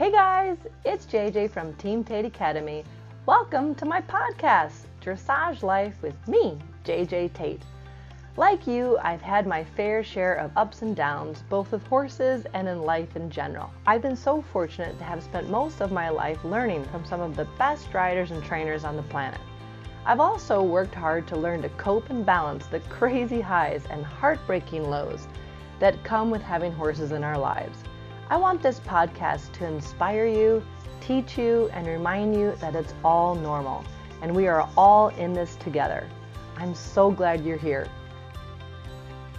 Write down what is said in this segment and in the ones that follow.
Hey guys, it's JJ from Team Tate Academy. Welcome to my podcast, Dressage Life with me, JJ Tate. Like you, I've had my fair share of ups and downs, both with horses and in life in general. I've been so fortunate to have spent most of my life learning from some of the best riders and trainers on the planet. I've also worked hard to learn to cope and balance the crazy highs and heartbreaking lows that come with having horses in our lives. I want this podcast to inspire you, teach you, and remind you that it's all normal and we are all in this together. I'm so glad you're here.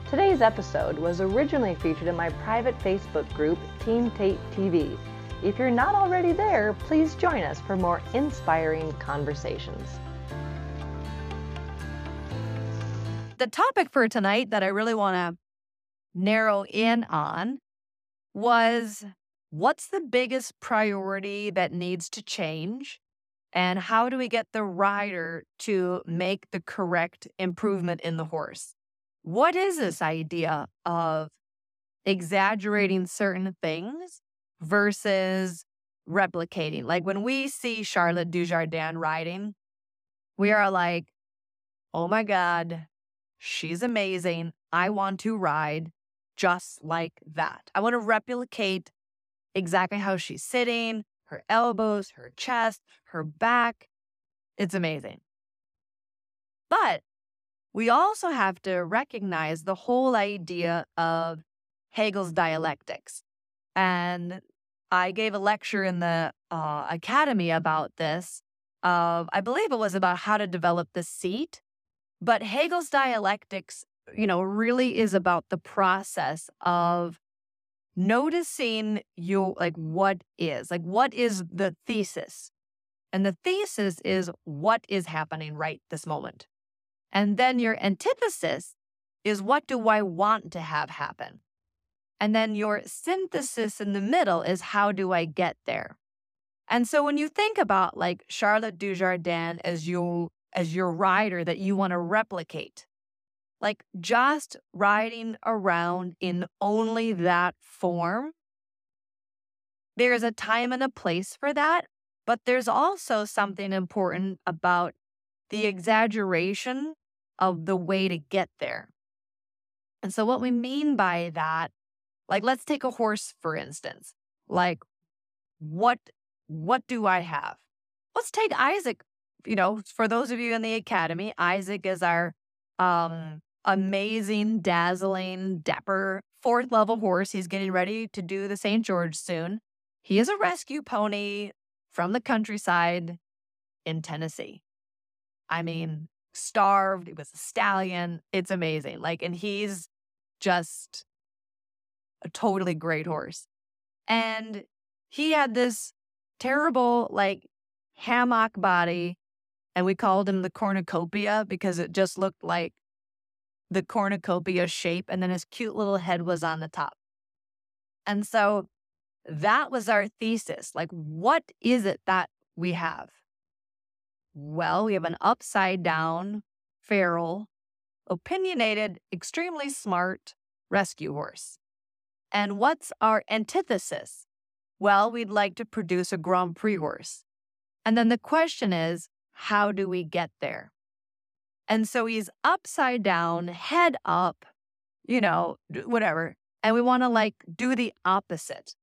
Today's episode was originally featured in my private Facebook group, Team Tate TV. If you're not already there, please join us for more inspiring conversations. The topic for tonight that I really want to narrow in on was what's the biggest priority that needs to change? And how do we get the rider to make the correct improvement in the horse? What is this idea of exaggerating certain things versus replicating? Like when we see Charlotte Dujardin riding, we are like, oh my God, she's amazing. I want to ride just like that. I want to replicate exactly how she's sitting, her elbows, her chest, her back. It's amazing. But we also have to recognize the whole idea of Hegel's dialectics. And I gave a lecture in the uh, academy about this. I believe it was about how to develop the seat. But Hegel's dialectics you know, really is about the process of noticing you like what is like what is the thesis? And the thesis is what is happening right this moment. And then your antithesis is what do i want to have happen? And then your synthesis in the middle is how do i get there? And so when you think about like charlotte dujardin as you as your rider that you want to replicate like just riding around in only that form. There's a time and a place for that, but there's also something important about the exaggeration of the way to get there. And so, what we mean by that, like, let's take a horse, for instance. Like, what what do I have? Let's take Isaac. You know, for those of you in the academy, Isaac is our um, amazing, dazzling, dapper fourth level horse. He's getting ready to do the St. George soon. He is a rescue pony from the countryside in Tennessee. I mean, starved. It was a stallion. It's amazing. Like, and he's just a totally great horse. And he had this terrible, like, hammock body. And we called him the cornucopia because it just looked like the cornucopia shape, and then his cute little head was on the top. And so that was our thesis. Like, what is it that we have? Well, we have an upside down, feral, opinionated, extremely smart rescue horse. And what's our antithesis? Well, we'd like to produce a Grand Prix horse. And then the question is, how do we get there? And so he's upside down, head up, you know, whatever. And we want to like do the opposite.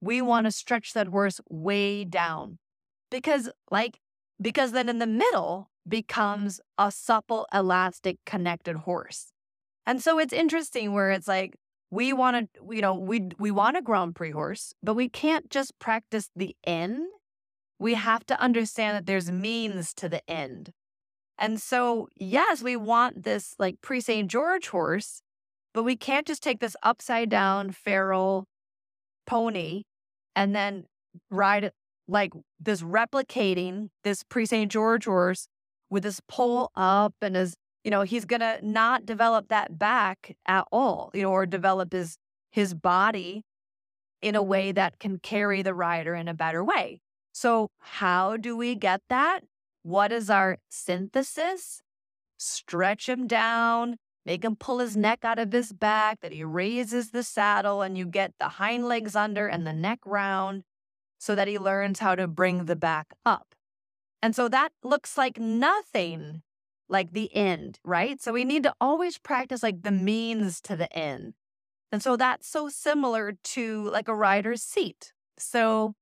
We want to stretch that horse way down because, like, because then in the middle becomes a supple, elastic, connected horse. And so it's interesting where it's like, we want to, you know, we we want a Grand Prix horse, but we can't just practice the end. We have to understand that there's means to the end. And so, yes, we want this like Prix St. George horse, but we can't just take this upside down feral pony and then ride it like this replicating this Prix St. George horse with this pole up and his, you know, he's going to not develop that back at all, you know, or develop his, his body in a way that can carry the rider in a better way. So, how do we get that? What is our synthesis? Stretch him down, make him pull his neck out of his back, that he raises the saddle and you get the hind legs under and the neck round. so that he learns how to bring the back up. And so that looks like nothing like the end, right? So we need to always practice like the means to the end. And so that's so similar to like a rider's seat. So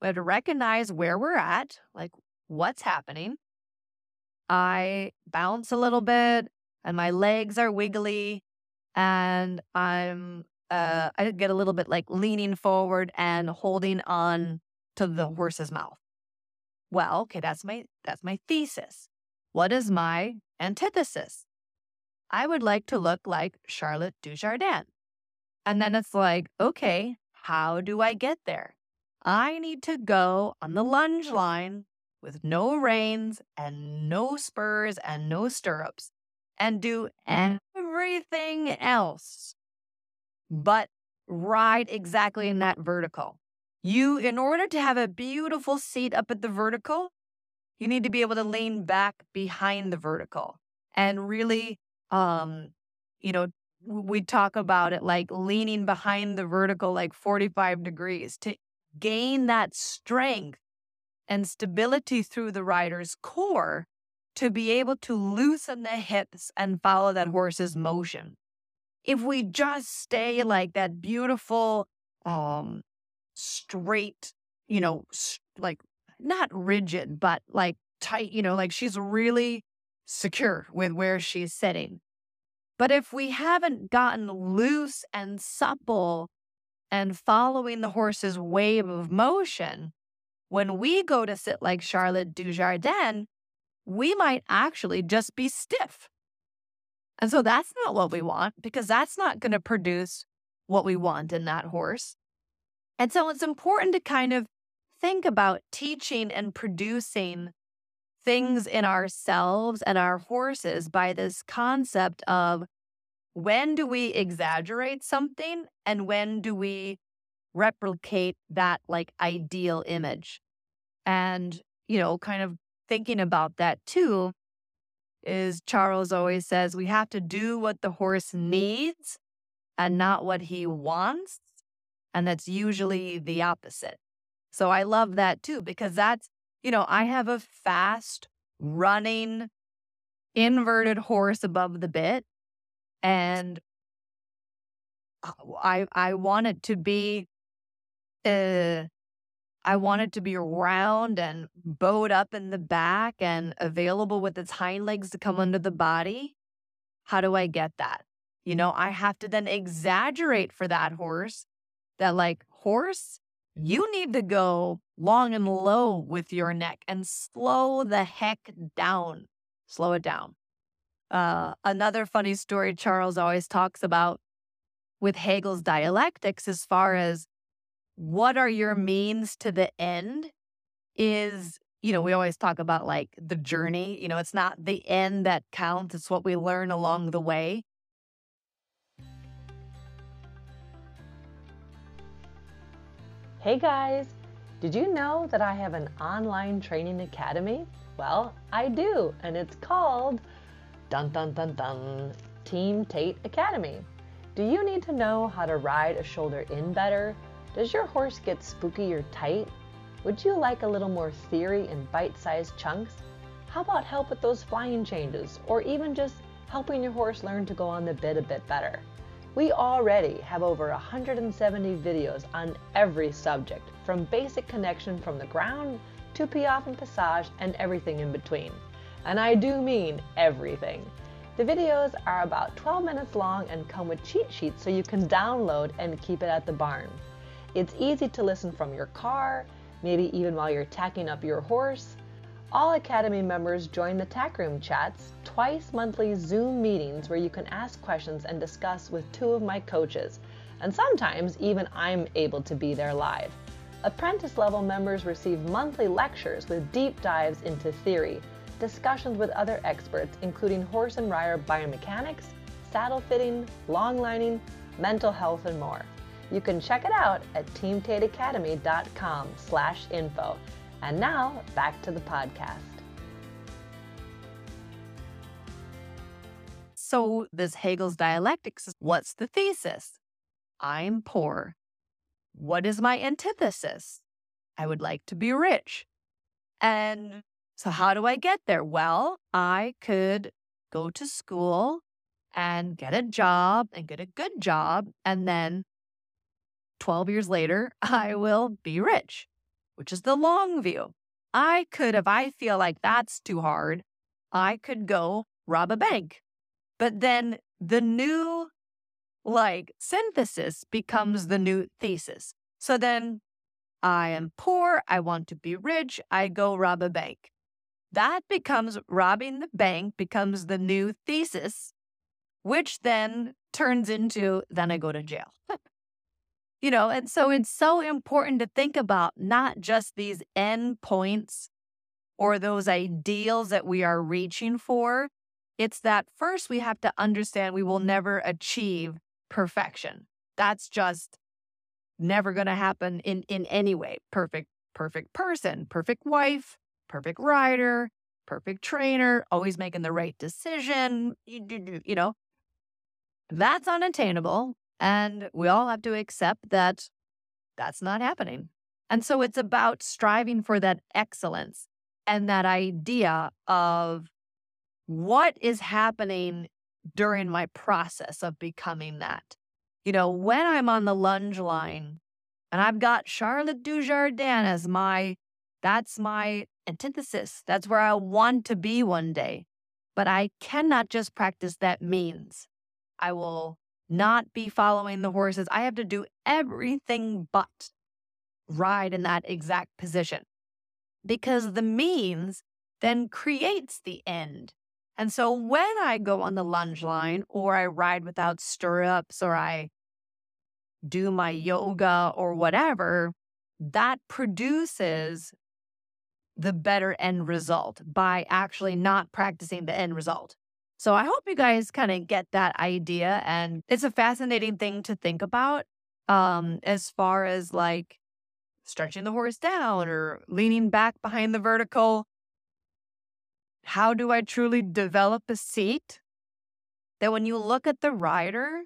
we have to recognize where we're at, like what's happening. I bounce a little bit and my legs are wiggly and I'm uh I get a little bit like leaning forward and holding on to the horse's mouth. Well, okay, that's my that's my thesis. What is my antithesis? I would like to look like Charlotte Dujardin. And then it's like, okay, how do I get there? I need to go on the lunge line with no reins and no spurs and no stirrups and do everything else but ride exactly in that vertical. You, in order to have a beautiful seat up at the vertical, you need to be able to lean back behind the vertical and really, um, you know, we talk about it like leaning behind the vertical like 45 degrees to gain that strength and stability through the rider's core to be able to loosen the hips and follow that horse's motion. If we just stay like that beautiful, um, straight, you know, like not rigid, but like tight, you know, like she's really secure with where she's sitting. But if we haven't gotten loose and supple and following the horse's wave of motion, when we go to sit like Charlotte Dujardin, we might actually just be stiff. And so that's not what we want because that's not going to produce what we want in that horse. And so it's important to kind of think about teaching and producing things in ourselves and our horses by this concept of when do we exaggerate something and when do we replicate that like ideal image. And, you know, kind of thinking about that too is Charles always says we have to do what the horse needs and not what he wants. And that's usually the opposite. So I love that too, because that's, you know, I have a fast running inverted horse above the bit. And I I want it to be uh, I want it to be round and bowed up in the back and available with its hind legs to come under the body. How do I get that? You know, I have to then exaggerate for that horse that, like, horse, you need to go long and low with your neck and slow the heck down. Slow it down. Uh, another funny story Charles always talks about with Hegel's dialectics, as far as what are your mm-hmm. means to the end is you know we always talk about like the journey you know it's not the end that counts it's what we learn along the way. Hey guys did you know that i have an online training academy? Well i do and it's called dun dun dun dun team tate academy. Do you need to know how to ride a shoulder in better does your horse get spooky or tight? Would you like a little more theory in bite sized chunks? How about help with those flying changes, or even just helping your horse learn to go on the bit a bit better? We already have over 170 videos on every subject, from basic connection from the ground to piaffe and passage and everything in between. And I do mean everything. The videos are about 12 minutes long and come with cheat sheets so you can download and keep it at the barn. It's easy to listen from your car, maybe even while you're tacking up your horse. All Academy members join the tack room chats, twice monthly Zoom meetings where you can ask questions and discuss with two of my coaches. And sometimes even I'm able to be there live. Apprentice level members receive monthly lectures with deep dives into theory, discussions with other experts, including horse and rider biomechanics, saddle fitting, long lining, mental health, and more. You can check it out at teamtateacademy.com slash info. And now back to the podcast. So this Hegel's dialectics, what's the thesis? I'm poor. What is my antithesis? I would like to be rich. And so, how do I get there? Well, I could go to school and get a job and get a good job. And then 12 years later, I will be rich, which is the long view. I could, if I feel like that's too hard, I could go rob a bank. But then the new like synthesis becomes the new thesis. So then I am poor, I want to be rich, I go rob a bank. That becomes robbing the bank, becomes the new thesis, which then turns into then I go to jail. you know, and so it's so important to think about not just these end points or those ideals that we are reaching for. It's that first we have to understand we will never achieve perfection. That's just never going to happen in in any way. Perfect perfect person, perfect wife, perfect rider, perfect trainer, always making the right decision, you know. That's unattainable and we all have to accept that that's not happening. And so it's about striving for that excellence and that idea of what is happening during my process of becoming that. You know, when I'm on the lunge line and I've got Charlotte Dujardin as my, that's my antithesis. That's where I want to be one day. But I cannot just practice that means. I will not be following the horses. I have to do everything but ride in that exact position because the means then creates the end. And so when I go on the lunge line or I ride without stirrups or I do my yoga or whatever, that produces the better end result by actually not practicing the end result. So I hope you guys kind of get that idea. And it's a fascinating thing to think about um, as far as like stretching the horse down or leaning back behind the vertical how do I truly develop a seat? That when you look at the rider,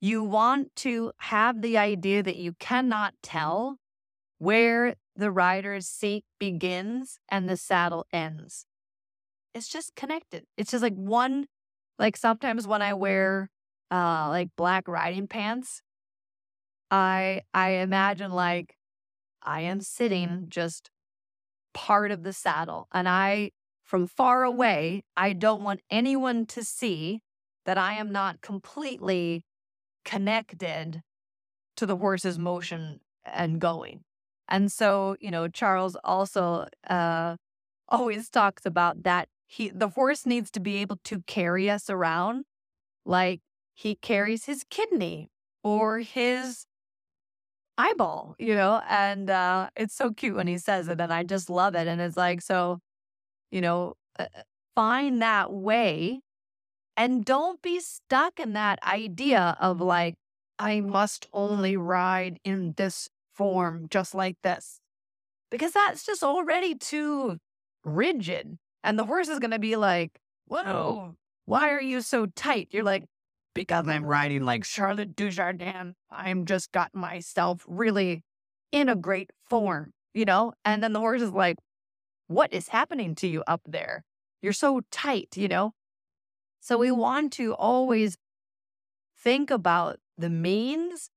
you want to have the idea that you cannot tell where the rider's seat begins and the saddle ends. It's just connected. It's just like one, like sometimes when I wear uh like black riding pants, I I imagine like I am sitting just part of the saddle and I from far away, I don't want anyone to see that I am not completely connected to the horse's motion and going. And so, you know, Charles also uh, always talks about that he the horse needs to be able to carry us around like he carries his kidney or his eyeball, you know, and uh, it's so cute when he says it, and I just love it. And it's like, so you know, uh, find that way and don't be stuck in that idea of like, I must only ride in this form, just like this, because that's just already too rigid. And the horse is going to be like, oh. Whoa, why are you so tight? You're like, because I'm riding like Charlotte Dujardin. I'm just got myself really in a great form, you know? And then the horse is like, what is happening to you up there? You're so tight, you know? So we want to always think about the means,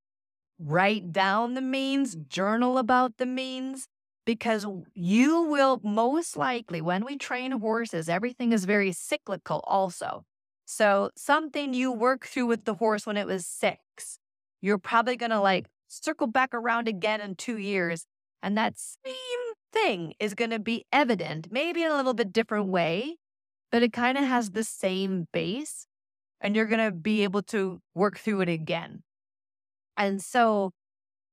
write down the means, journal about the means, because you will most likely, when we train horses, everything is very cyclical also. So something you work through with the horse when it was six, you're probably going to like circle back around again in two years. And that same thing is going to be evident, maybe in a little bit different way, but it kind of has the same base and you're going to be able to work through it again. And so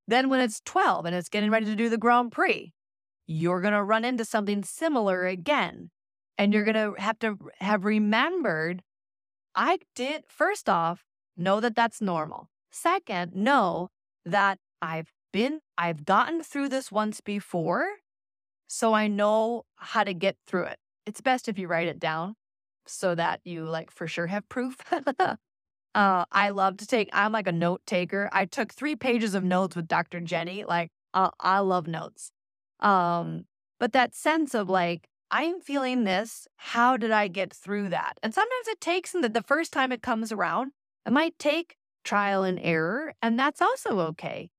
then when it's 12 and it's getting ready to do the Grand Prix, you're going to run into something similar again. And you're going to have to have remembered I did, first off, know that that's normal. Second, know that I've been, I've gotten through this once before so I know how to get through it. It's best if you write it down so that you like for sure have proof. uh, I love to take, I'm like a note taker. I took three pages of notes with Dr. Jenny. Like, uh, I love notes. Um, but that sense of like, I'm feeling this. How did I get through that? And sometimes it takes, and the, the first time it comes around, it might take trial and error, and that's also okay.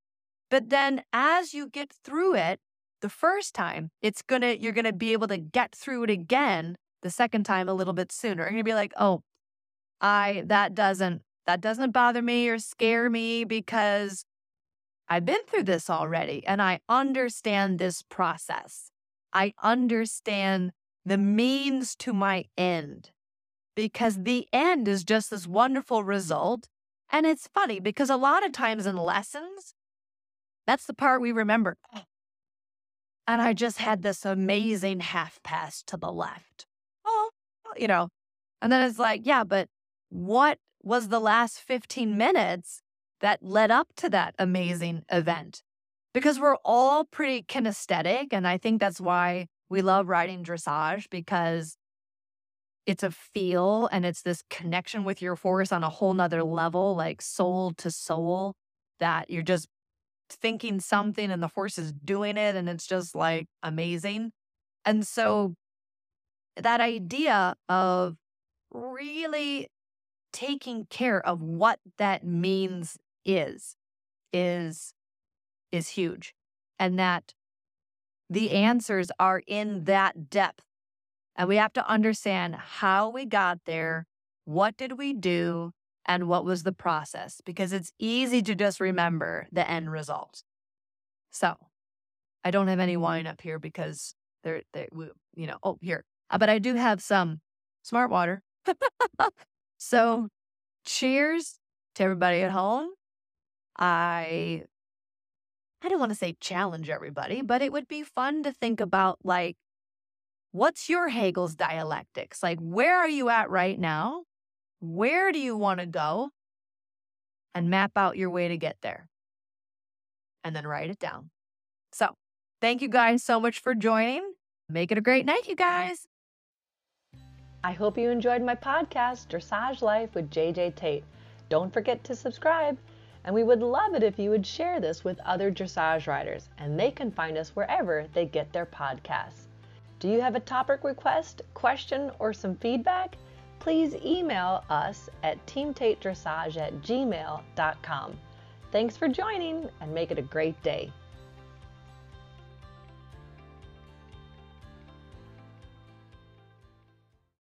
But then as you get through it the first time, it's gonna, you're gonna be able to get through it again the second time a little bit sooner. You're gonna be like, oh, I, that doesn't, that doesn't bother me or scare me because I've been through this already and I understand this process. I understand the means to my end because the end is just this wonderful result. And it's funny because a lot of times in lessons, that's the part we remember. Oh, and I just had this amazing half pass to the left. Oh, you know, and then it's like, yeah, but what was the last 15 minutes that led up to that amazing event? Because we're all pretty kinesthetic. And I think that's why we love riding dressage because it's a feel and it's this connection with your horse on a whole nother level, like soul to soul, that you're just thinking something and the horse is doing it. And it's just like amazing. And so that idea of really taking care of what that means is is is huge and that the answers are in that depth and we have to understand how we got there what did we do and what was the process because it's easy to just remember the end result. So i don't have any wine up here because they're, they you know oh here uh, but i do have some smart water so, cheers to everybody at home. I I don't want to say challenge everybody, but it would be fun to think about like what's your Hegel's dialectics? Like where are you at right now? Where do you want to go? And map out your way to get there. And then write it down. So, thank you guys so much for joining. Make it a great night, you guys. I hope you enjoyed my podcast, Dressage Life with JJ Tate. Don't forget to subscribe, and we would love it if you would share this with other dressage riders, and they can find us wherever they get their podcasts. Do you have a topic request, question, or some feedback? Please email us at teamtatedressage at gmail.com. Thanks for joining, and make it a great day.